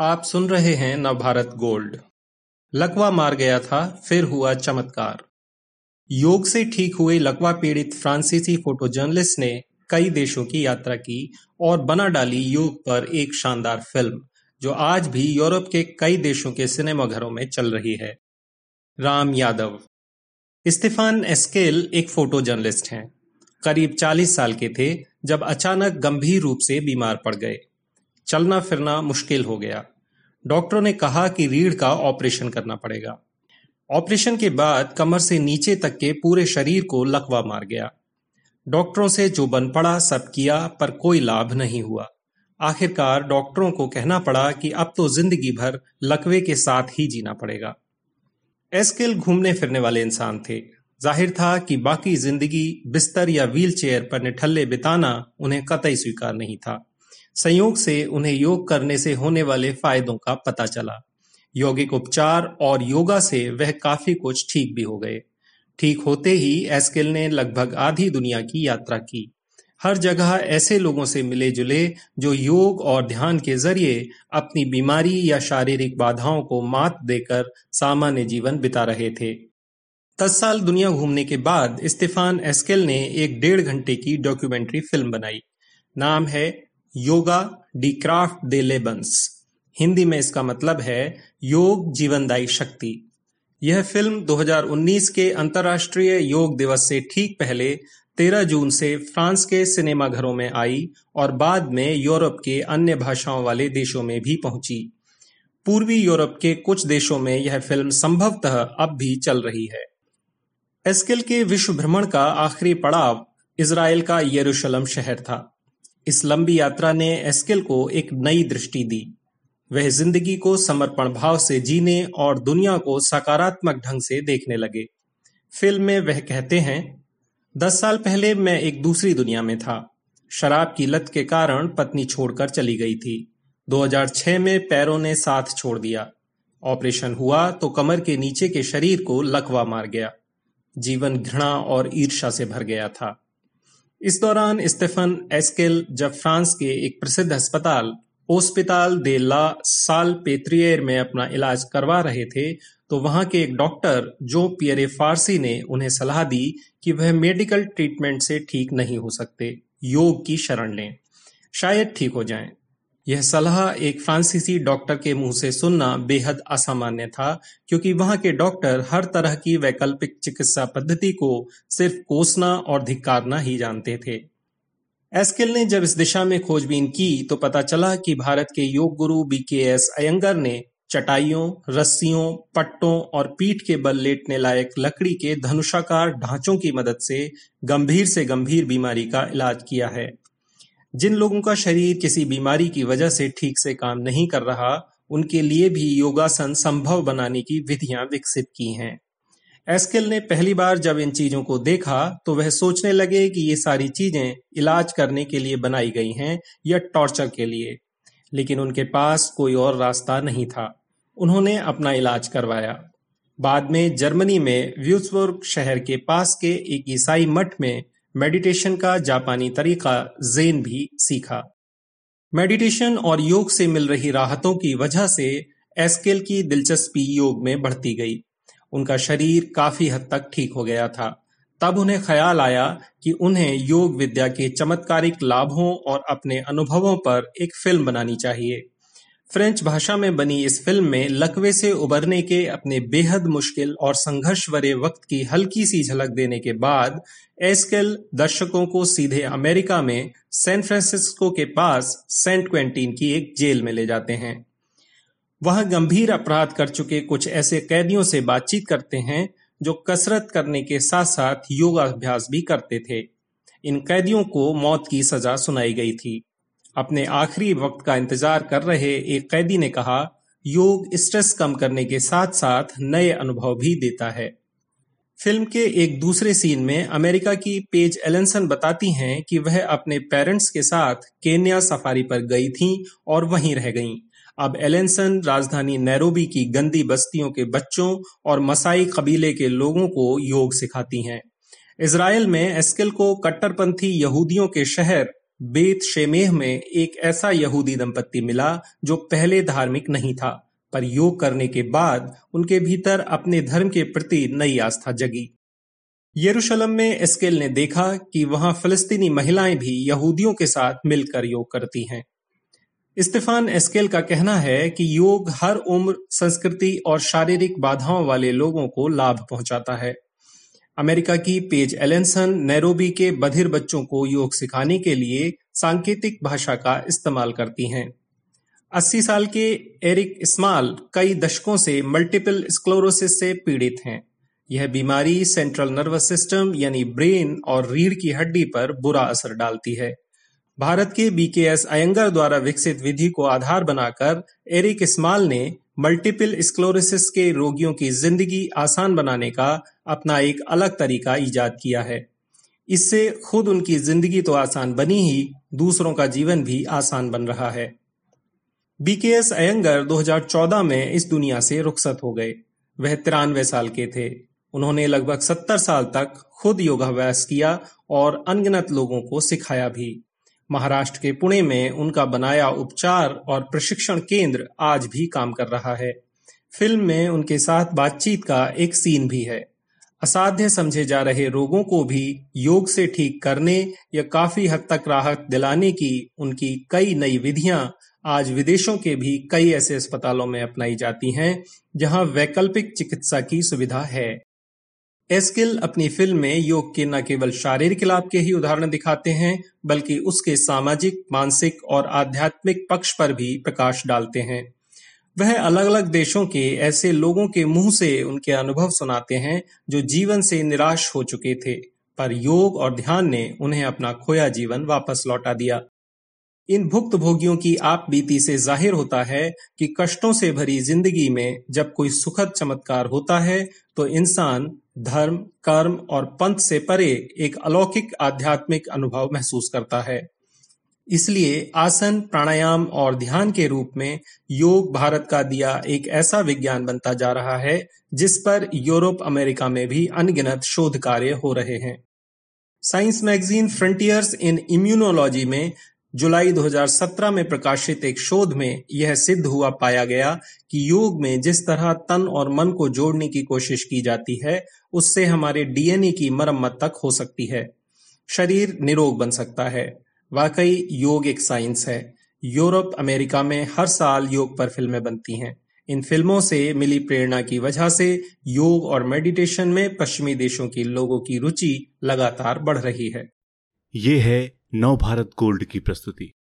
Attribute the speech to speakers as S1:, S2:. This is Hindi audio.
S1: आप सुन रहे हैं नवभारत गोल्ड। लकवा मार गया था, फिर हुआ चमत्कार। योग से ठीक हुए लकवा पीड़ित फ्रांसीसी फ़ोटो जर्नलिस्ट ने कई देशों की यात्रा की और बना डाली योग पर एक शानदार फ़िल्म, जो आज भी यूरोप के कई देशों के सिनेमाघरों में चल रही है। राम यादव। इस्तीफान एस्केल एक फ़ोटो जर्नलिस्ट हैं। करीब 40 साल के थे, जब अचानक गंभीर रूप से बीमार पड़ गए। चलना फिरना मुश्किल हो गया। डॉक्टरों ने कहा कि रीढ़ का ऑपरेशन करना पड़ेगा। ऑपरेशन के बाद कमर से नीचे तक के पूरे शरीर को लकवा मार गया। डॉक्टरों से जो बन पड़ा, सब किया, पर कोई लाभ नहीं हुआ। आखिरकार डॉक्टरों को कहना पड़ा कि अब तो ज़िंदगी भर लकवे के साथ ही जीना पड़ेगा। एस्किल घूमने फिरने वाले इंसान थे। ज़ाहिर था कि बाकी ज़िंदगी बिस्तर या व्हील चेयर पर निठल्ले बिताना उन्हें कतई स्वीकार नहीं था। संयोग से उन्हें योग करने से होने वाले फायदों का पता चला। यौगिक उपचार और योगा से वह काफ़ी कुछ ठीक भी हो गए। ठीक होते ही एस्किल ने लगभग आधी दुनिया की यात्रा की। हर जगह ऐसे लोगों से मिले जुले जो योग और ध्यान के ज़रिए अपनी बीमारी या शारीरिक बाधाओं को मात देकर सामान्य जीवन बिता रहे थे। दस साल दुनिया घूमने के बाद इस्तीफान एस्केल ने एक डेढ़ घंटे की डॉक्यूमेंट्री फ़िल्म बनाई। नाम है योगा डी क्राफ्ट दे लेबंस हिंदी में इसका मतलब है योग जीवनदायी शक्ति। यह फ़िल्म 2019 के अंतर्राष्ट्रीय योग दिवस से ठीक पहले 13 जून से फ्रांस के सिनेमाघरों में आई और बाद में यूरोप के अन्य भाषाओं वाले देशों में भी पहुँची। पूर्वी यूरोप के कुछ देशों में यह फ़िल्म संभवतः अब भी चल रही है। एस्किल के विश्व भ्रमण का आखिरी पड़ाव इसराइल का यरूशलम शहर था। इस लंबी यात्रा ने एस्किल को एक नई दृष्टि दी। वह ज़िंदगी को समर्पण भाव से जीने और दुनिया को सकारात्मक ढंग से देखने लगे। फ़िल्म में वह कहते हैं, दस साल पहले मैं एक दूसरी दुनिया में था। शराब की लत के कारण पत्नी छोड़कर चली गई थी। 2006 में पैरों ने साथ छोड़ दिया। ऑपरेशन हुआ तो कमर के नीचे के शरीर को लकवा मार गया। जीवन घृणा और ईर्षा से भर गया था। इस दौरान स्टेफन एस्केल जब फ्रांस के एक प्रसिद्ध अस्पताल ओस्पिताल दे ला साल पेत्रियर में अपना इलाज करवा रहे थे तो वहाँ के एक डॉक्टर जो पियरे फारसी ने उन्हें सलाह दी कि वह मेडिकल ट्रीटमेंट से ठीक नहीं हो सकते योग की शरण लें शायद ठीक हो जाएँ। यह सलाह एक फ्रांसीसी डॉक्टर के मुँह से सुनना बेहद असामान्य था, क्योंकि वहाँ के डॉक्टर हर तरह की वैकल्पिक चिकित्सा पद्धति को सिर्फ़ कोसना और धिक्कारना ही जानते थे। एस्किल ने जब इस दिशा में खोजबीन की तो पता चला कि भारत के योग गुरु बी के एस अयंगर ने चटाइयों, रस्सियों, पट्टों और पीठ के बल लेटने लायक लकड़ी के धनुषाकार ढांचों की मदद से गंभीर से गंभीर बीमारी का इलाज किया है। जिन लोगों का शरीर किसी बीमारी की वजह से ठीक से काम नहीं कर रहा, उनके लिए भी योगासन संभव बनाने की विधियाँ विकसित की हैं। एस्किल ने पहली बार जब इन चीज़ों को देखा तो वह सोचने लगे कि ये सारी चीज़ें इलाज करने के लिए बनाई गई हैं या टॉर्चर के लिए। लेकिन उनके पास कोई और रास्ता नहीं था। उन्होंने अपना इलाज करवाया। बाद में जर्मनी में व्यूसबर्ग शहर के पास के एक ईसाई मठ में मेडिटेशन का जापानी तरीका जेन भी सीखा। मेडिटेशन और योग से मिल रही राहतों की वजह से एस्केल की दिलचस्पी योग में बढ़ती गई। उनका शरीर काफ़ी हद तक ठीक हो गया था। तब उन्हें ख्याल आया कि उन्हें योग विद्या के चमत्कारिक लाभों और अपने अनुभवों पर एक फ़िल्म बनानी चाहिए। फ्रेंच भाषा में बनी इस फ़िल्म में लकवे से उबरने के अपने बेहद मुश्किल और संघर्ष भरे वक्त की हल्की सी झलक देने के बाद, एस्केल दर्शकों को सीधे अमेरिका में सैन फ्रांसिस्को के पास सेंट क्वेंटीन की एक जेल में ले जाते हैं। वह गंभीर अपराध कर चुके कुछ ऐसे कैदियों से बातचीत करते हैं, जो कसरत करने के साथ साथ योगाभ्यास भी करते थे। इन कैदियों को मौत की सजा सुनाई गई थी। अपने आखिरी वक्त का इंतज़ार कर रहे एक कैदी ने कहा, योग स्ट्रेस कम करने के साथ साथ नए अनुभव भी देता है फ़िल्म के एक दूसरे सीन में अमेरिका की पेज एलेंसन बताती हैं कि वह अपने पेरेंट्स के साथ केन्या सफारी पर गई थीं और वहीं रह गईं। अब एलेंसन राजधानी नैरोबी की गंदी बस्तियों के बच्चों और मसाई कबीले के लोगों को योग सिखाती हैं इसराइल में एस्किल को कट्टरपंथी यहूदियों के शहर बेत शेमेह में एक ऐसा यहूदी दंपत्ति मिला जो पहले धार्मिक नहीं था, पर योग करने के बाद उनके भीतर अपने धर्म के प्रति नई आस्था जगी। यरूशलेम में एस्केल ने देखा कि वहाँ फिलिस्तीनी महिलाएँ भी यहूदियों के साथ मिलकर योग करती हैं। इस्तीफान एस्केल का कहना है कि योग हर उम्र, संस्कृति और शारीरिक बाधाओं वाले लोगों को लाभ पहुंचाता है। अमेरिका की पेज एलेंसन नैरोबी के बधिर बच्चों को योग सिखाने के लिए सांकेतिक भाषा का इस्तेमाल करती हैं। 80 साल के एरिक इस्माल कई दशकों से मल्टीपल स्क्लोरोसिस से पीड़ित हैं। यह बीमारी सेंट्रल नर्वस सिस्टम यानी ब्रेन और रीढ़ की हड्डी पर बुरा असर डालती है। भारत के बीकेएस अयंगर द्वारा विकसित विधि को आधार बनाकर एरिक इस्माल ने मल्टीपल स्क्लोरोसिस के रोगियों की ज़िंदगी आसान बनाने का अपना एक अलग तरीका ईजाद किया है। इससे खुद उनकी ज़िंदगी तो आसान बनी ही, दूसरों का जीवन भी आसान बन रहा है। बीकेएस अयंगर 2014 में इस दुनिया से रुखसत हो गए। वह तिरानवे साल के थे। उन्होंने लगभग सत्तर साल तक खुद योगाभ्यास किया और अनगिनत लोगों को सिखाया भी। महाराष्ट्र के पुणे में उनका बनाया उपचार और प्रशिक्षण केंद्र आज भी काम कर रहा है। फ़िल्म में उनके साथ बातचीत का एक सीन भी है। असाध्य समझे जा रहे रोगों को भी योग से ठीक करने या काफ़ी हद तक राहत दिलाने की उनकी कई नई विधियाँ आज विदेशों के भी कई ऐसे अस्पतालों में अपनाई जाती हैं, जहाँ वैकल्पिक चिकित्सा की सुविधा है। एस्किल अपनी फ़िल्म में योग के न केवल शारीरिक लाभ के ही उदाहरण दिखाते हैं, बल्कि उसके सामाजिक, मानसिक और आध्यात्मिक पक्ष पर भी प्रकाश डालते हैं। वह अलग अलग देशों के ऐसे लोगों के मुँह से उनके अनुभव सुनाते हैं, जो जीवन से निराश हो चुके थे, पर योग और ध्यान ने उन्हें अपना खोया जीवन वापस लौटा दिया। इन भुक्त भोगियों की आप बीती से ज़ाहिर होता है कि कष्टों से भरी ज़िंदगी में जब कोई सुखद चमत्कार होता है तो इंसान धर्म, कर्म और पंथ से परे एक अलौकिक आध्यात्मिक अनुभव महसूस करता है। इसलिए आसन, प्राणायाम और ध्यान के रूप में योग भारत का दिया एक ऐसा विज्ञान बनता जा रहा है, जिस पर यूरोप, अमेरिका में भी अनगिनत शोध कार्य हो रहे हैं। Science magazine Frontiers in Immunology में जुलाई 2017 में प्रकाशित एक शोध में यह सिद्ध हुआ पाया गया कि योग में जिस तरह तन और मन को जोड़ने की कोशिश की जाती है, उससे हमारे डीएनए की मरम्मत तक हो सकती है। शरीर निरोग बन सकता है। वाकई, योग एक साइंस है। यूरोप, अमेरिका में हर साल योग पर फ़िल्में बनती हैं। इन फ़िल्मों से मिली प्रेरणा की वजह से योग और मेडिटेशन में पश्चिमी देशों के लोगों की रुचि लगातार बढ़ रही है।
S2: ये है नव भारत गोल्ड की प्रस्तुति।